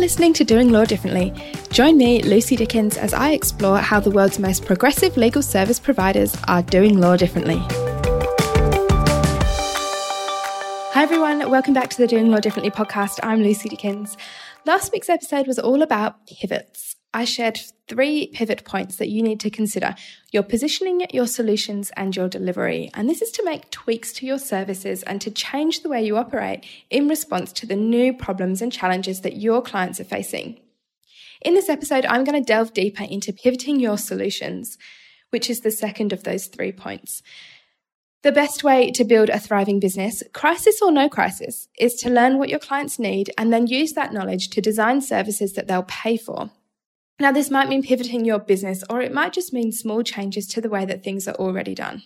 listening to Doing Law Differently. Join me, Lucy Dickens, as I explore how the world's most progressive legal service providers are doing law differently. Hi, everyone. Welcome back to the Doing Law Differently podcast. I'm Lucy Dickens. Last week's episode was all about pivots. I shared three pivot points that you need to consider your positioning, your solutions, and your delivery. And this is to make tweaks to your services and to change the way you operate in response to the new problems and challenges that your clients are facing. In this episode, I'm going to delve deeper into pivoting your solutions, which is the second of those three points. The best way to build a thriving business, crisis or no crisis, is to learn what your clients need and then use that knowledge to design services that they'll pay for. Now, this might mean pivoting your business, or it might just mean small changes to the way that things are already done.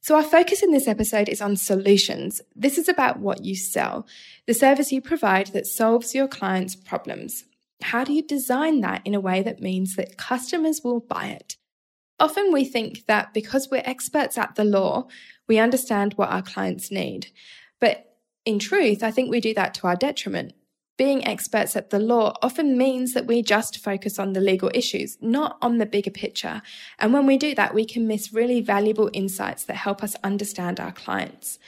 So, our focus in this episode is on solutions. This is about what you sell, the service you provide that solves your clients' problems. How do you design that in a way that means that customers will buy it? Often we think that because we're experts at the law, we understand what our clients need. But in truth, I think we do that to our detriment being experts at the law often means that we just focus on the legal issues, not on the bigger picture. And when we do that, we can miss really valuable insights that help us understand our clients.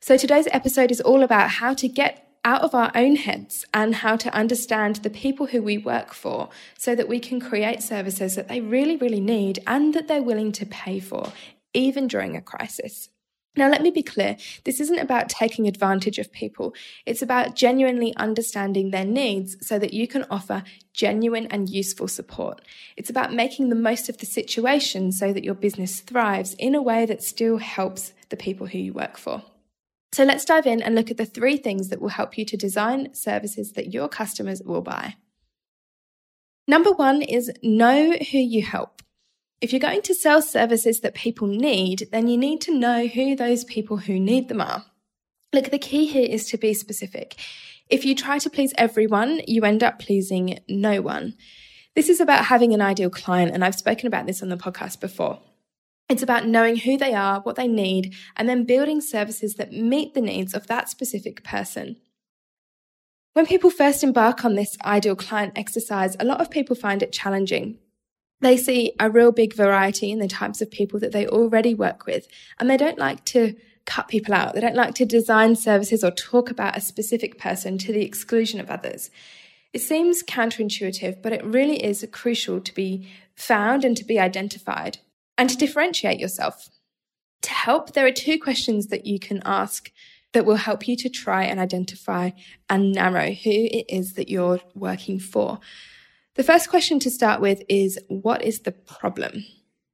So today's episode is all about how to get out of our own heads and how to understand the people who we work for so that we can create services that they really, really need and that they're willing to pay for, even during a crisis. Now, let me be clear this isn't about taking advantage of people. It's about genuinely understanding their needs so that you can offer genuine and useful support. It's about making the most of the situation so that your business thrives in a way that still helps the people who you work for. So, let's dive in and look at the three things that will help you to design services that your customers will buy. Number one is know who you help. If you're going to sell services that people need, then you need to know who those people who need them are. Look, the key here is to be specific. If you try to please everyone, you end up pleasing no one. This is about having an ideal client, and I've spoken about this on the podcast before. It's about knowing who they are, what they need, and then building services that meet the needs of that specific person. When people first embark on this ideal client exercise, a lot of people find it challenging they see a real big variety in the types of people that they already work with, and they don't like to cut people out. They don't like to design services or talk about a specific person to the exclusion of others. It seems counterintuitive, but it really is crucial to be found and to be identified and to differentiate yourself. To help, there are two questions that you can ask that will help you to try and identify and narrow who it is that you're working for. The first question to start with is what is the problem?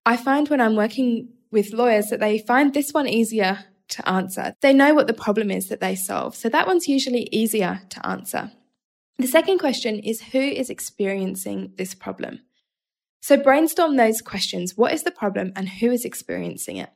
I find when I'm working with lawyers that they find this one easier to answer. They know what the problem is that they solve. So that one's usually easier to answer. The second question is who is experiencing this problem? So brainstorm those questions. What is the problem and who is experiencing it?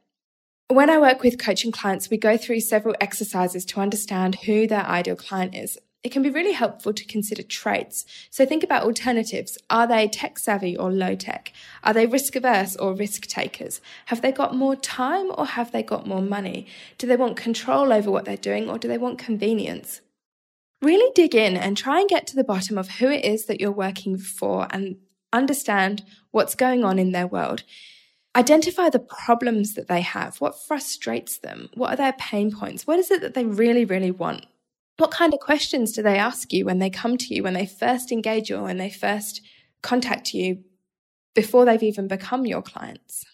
When I work with coaching clients, we go through several exercises to understand who their ideal client is it can be really helpful to consider traits. So think about alternatives. Are they tech savvy or low tech? Are they risk averse or risk takers? Have they got more time or have they got more money? Do they want control over what they're doing or do they want convenience? Really dig in and try and get to the bottom of who it is that you're working for and understand what's going on in their world. Identify the problems that they have. What frustrates them? What are their pain points? What is it that they really, really want? What kind of questions do they ask you when they come to you, when they first engage you, or when they first contact you before they've even become your clients?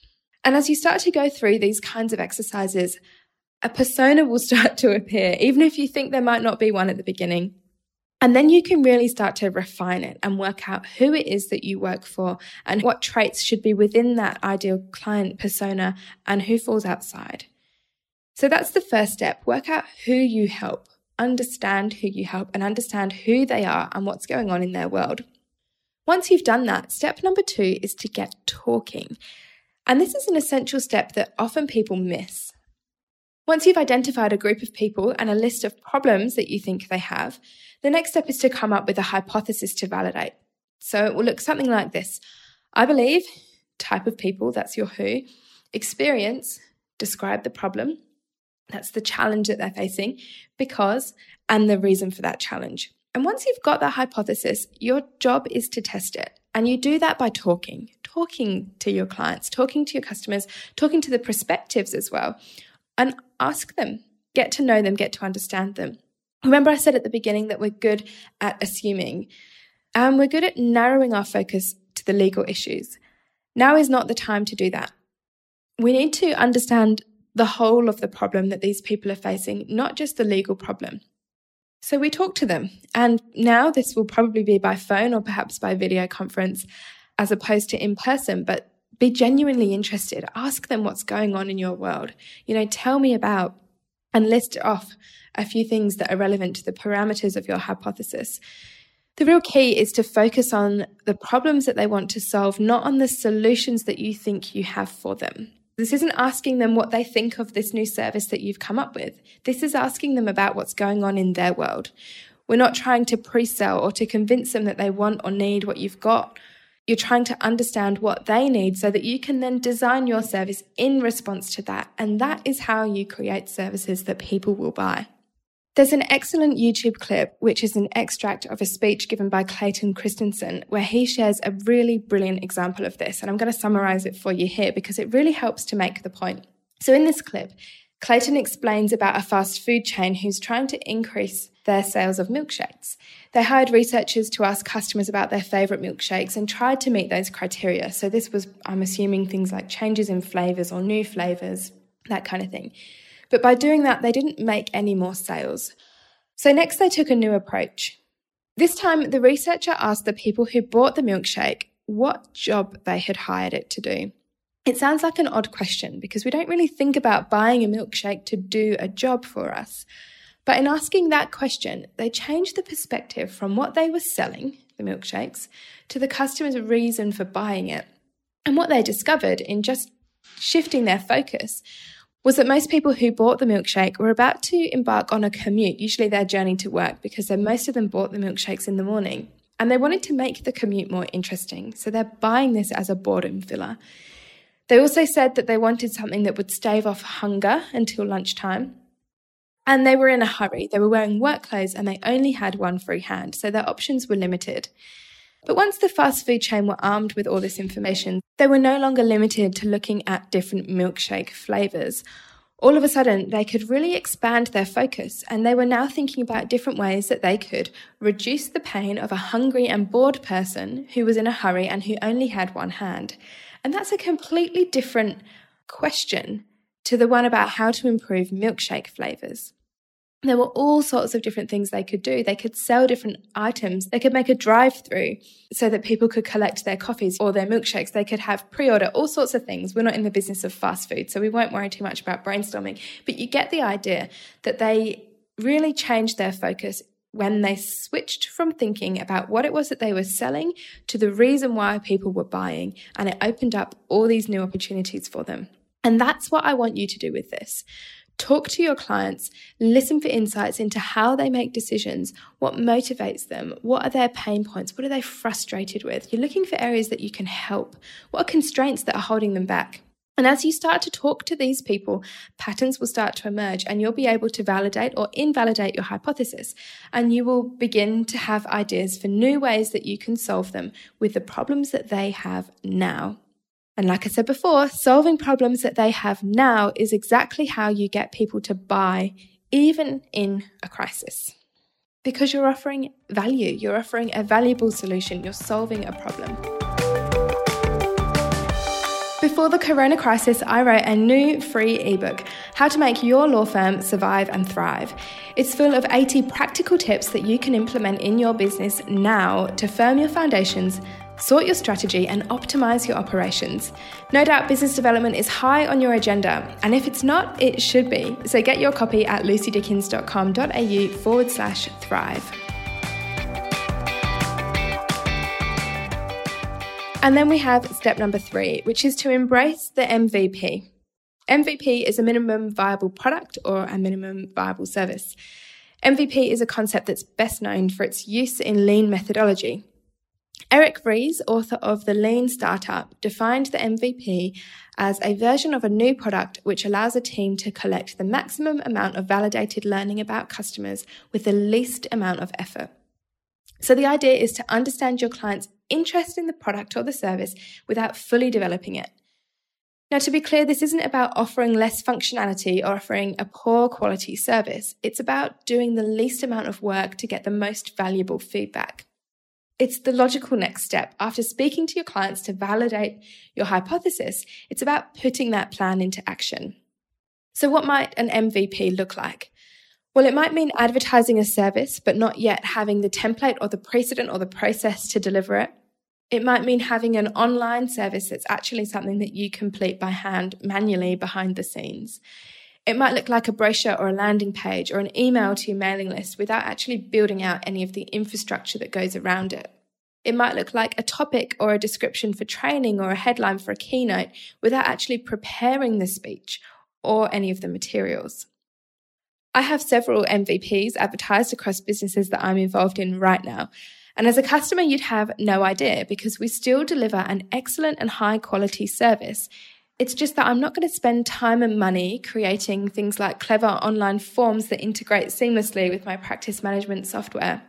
And as you start to go through these kinds of exercises, a persona will start to appear, even if you think there might not be one at the beginning. And then you can really start to refine it and work out who it is that you work for and what traits should be within that ideal client persona and who falls outside. So that's the first step. Work out who you help understand who you help and understand who they are and what's going on in their world. Once you've done that, step number two is to get talking. And this is an essential step that often people miss. Once you've identified a group of people and a list of problems that you think they have, the next step is to come up with a hypothesis to validate. So it will look something like this I believe, type of people, that's your who, experience, describe the problem, that's the challenge that they're facing because, and the reason for that challenge. And once you've got that hypothesis, your job is to test it. And you do that by talking, talking to your clients, talking to your customers, talking to the perspectives as well, and ask them, get to know them, get to understand them. Remember, I said at the beginning that we're good at assuming, and we're good at narrowing our focus to the legal issues. Now is not the time to do that. We need to understand the whole of the problem that these people are facing, not just the legal problem. So we talk to them, and now this will probably be by phone or perhaps by video conference as opposed to in person, but be genuinely interested. Ask them what's going on in your world. You know, tell me about and list off a few things that are relevant to the parameters of your hypothesis. The real key is to focus on the problems that they want to solve, not on the solutions that you think you have for them. This isn't asking them what they think of this new service that you've come up with. This is asking them about what's going on in their world. We're not trying to pre sell or to convince them that they want or need what you've got. You're trying to understand what they need so that you can then design your service in response to that. And that is how you create services that people will buy. There's an excellent YouTube clip, which is an extract of a speech given by Clayton Christensen, where he shares a really brilliant example of this. And I'm going to summarize it for you here because it really helps to make the point. So, in this clip, Clayton explains about a fast food chain who's trying to increase their sales of milkshakes. They hired researchers to ask customers about their favourite milkshakes and tried to meet those criteria. So, this was, I'm assuming, things like changes in flavours or new flavours, that kind of thing. But by doing that, they didn't make any more sales. So next, they took a new approach. This time, the researcher asked the people who bought the milkshake what job they had hired it to do. It sounds like an odd question because we don't really think about buying a milkshake to do a job for us. But in asking that question, they changed the perspective from what they were selling, the milkshakes, to the customer's reason for buying it. And what they discovered in just shifting their focus was that most people who bought the milkshake were about to embark on a commute, usually their journey to work, because most of them bought the milkshakes in the morning. And they wanted to make the commute more interesting, so they're buying this as a boredom filler. They also said that they wanted something that would stave off hunger until lunchtime. And they were in a hurry. They were wearing work clothes and they only had one free hand, so their options were limited. But once the fast food chain were armed with all this information, they were no longer limited to looking at different milkshake flavours. All of a sudden, they could really expand their focus, and they were now thinking about different ways that they could reduce the pain of a hungry and bored person who was in a hurry and who only had one hand. And that's a completely different question to the one about how to improve milkshake flavours there were all sorts of different things they could do. They could sell different items. They could make a drive through so that people could collect their coffees or their milkshakes. They could have pre order, all sorts of things. We're not in the business of fast food, so we won't worry too much about brainstorming. But you get the idea that they really changed their focus when they switched from thinking about what it was that they were selling to the reason why people were buying. And it opened up all these new opportunities for them. And that's what I want you to do with this. Talk to your clients, listen for insights into how they make decisions, what motivates them, what are their pain points, what are they frustrated with. You're looking for areas that you can help. What are constraints that are holding them back? And as you start to talk to these people, patterns will start to emerge and you'll be able to validate or invalidate your hypothesis. And you will begin to have ideas for new ways that you can solve them with the problems that they have now. And like I said before, solving problems that they have now is exactly how you get people to buy, even in a crisis. Because you're offering value, you're offering a valuable solution, you're solving a problem. Before the corona crisis, I wrote a new free ebook, How to Make Your Law Firm Survive and Thrive. It's full of 80 practical tips that you can implement in your business now to firm your foundations Sort your strategy and optimize your operations. No doubt business development is high on your agenda, and if it's not, it should be. So get your copy at lucydickens.com.au forward slash thrive. And then we have step number three, which is to embrace the MVP. MVP is a minimum viable product or a minimum viable service. MVP is a concept that's best known for its use in lean methodology. Eric Ries, author of The Lean Startup, defined the MVP as a version of a new product which allows a team to collect the maximum amount of validated learning about customers with the least amount of effort. So the idea is to understand your client's interest in the product or the service without fully developing it. Now, to be clear, this isn't about offering less functionality or offering a poor quality service. It's about doing the least amount of work to get the most valuable feedback. It's the logical next step. After speaking to your clients to validate your hypothesis, it's about putting that plan into action. So, what might an MVP look like? Well, it might mean advertising a service, but not yet having the template or the precedent or the process to deliver it. It might mean having an online service that's actually something that you complete by hand manually behind the scenes. It might look like a brochure or a landing page or an email to your mailing list without actually building out any of the infrastructure that goes around it. It might look like a topic or a description for training or a headline for a keynote without actually preparing the speech or any of the materials. I have several MVPs advertised across businesses that I'm involved in right now. And as a customer, you'd have no idea because we still deliver an excellent and high quality service. It's just that I'm not going to spend time and money creating things like clever online forms that integrate seamlessly with my practice management software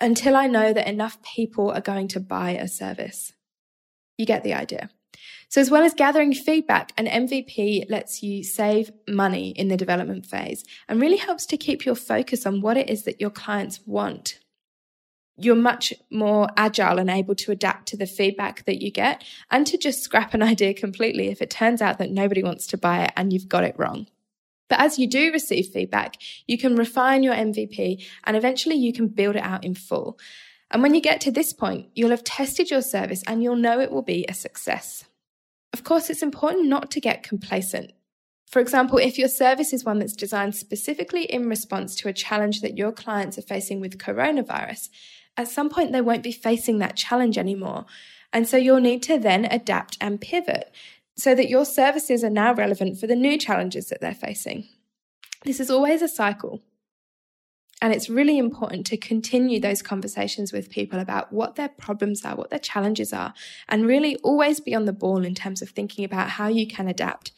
until I know that enough people are going to buy a service. You get the idea. So, as well as gathering feedback, an MVP lets you save money in the development phase and really helps to keep your focus on what it is that your clients want. You're much more agile and able to adapt to the feedback that you get and to just scrap an idea completely if it turns out that nobody wants to buy it and you've got it wrong. But as you do receive feedback, you can refine your MVP and eventually you can build it out in full. And when you get to this point, you'll have tested your service and you'll know it will be a success. Of course, it's important not to get complacent. For example, if your service is one that's designed specifically in response to a challenge that your clients are facing with coronavirus, at some point they won't be facing that challenge anymore. And so you'll need to then adapt and pivot so that your services are now relevant for the new challenges that they're facing. This is always a cycle. And it's really important to continue those conversations with people about what their problems are, what their challenges are, and really always be on the ball in terms of thinking about how you can adapt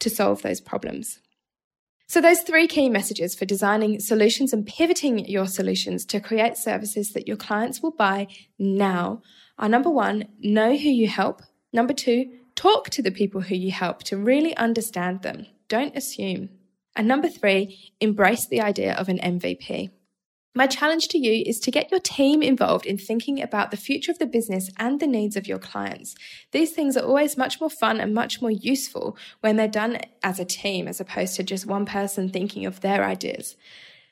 to solve those problems. So, those three key messages for designing solutions and pivoting your solutions to create services that your clients will buy now are number one, know who you help. Number two, talk to the people who you help to really understand them. Don't assume. And number three, embrace the idea of an MVP. My challenge to you is to get your team involved in thinking about the future of the business and the needs of your clients. These things are always much more fun and much more useful when they're done as a team as opposed to just one person thinking of their ideas.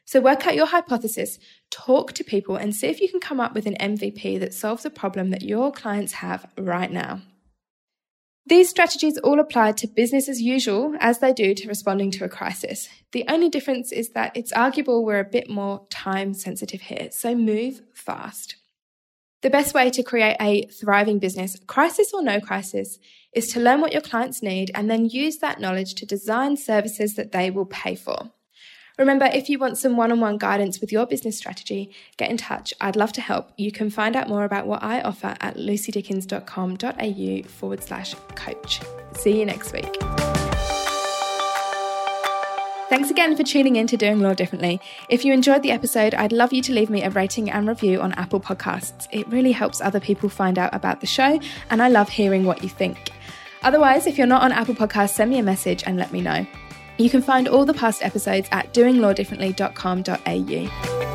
So work out your hypothesis, talk to people, and see if you can come up with an MVP that solves a problem that your clients have right now. These strategies all apply to business as usual as they do to responding to a crisis. The only difference is that it's arguable we're a bit more time sensitive here, so move fast. The best way to create a thriving business, crisis or no crisis, is to learn what your clients need and then use that knowledge to design services that they will pay for. Remember, if you want some one on one guidance with your business strategy, get in touch. I'd love to help. You can find out more about what I offer at lucydickens.com.au forward slash coach. See you next week. Thanks again for tuning in to Doing Law Differently. If you enjoyed the episode, I'd love you to leave me a rating and review on Apple Podcasts. It really helps other people find out about the show, and I love hearing what you think. Otherwise, if you're not on Apple Podcasts, send me a message and let me know. You can find all the past episodes at doinglawdifferently.com.au.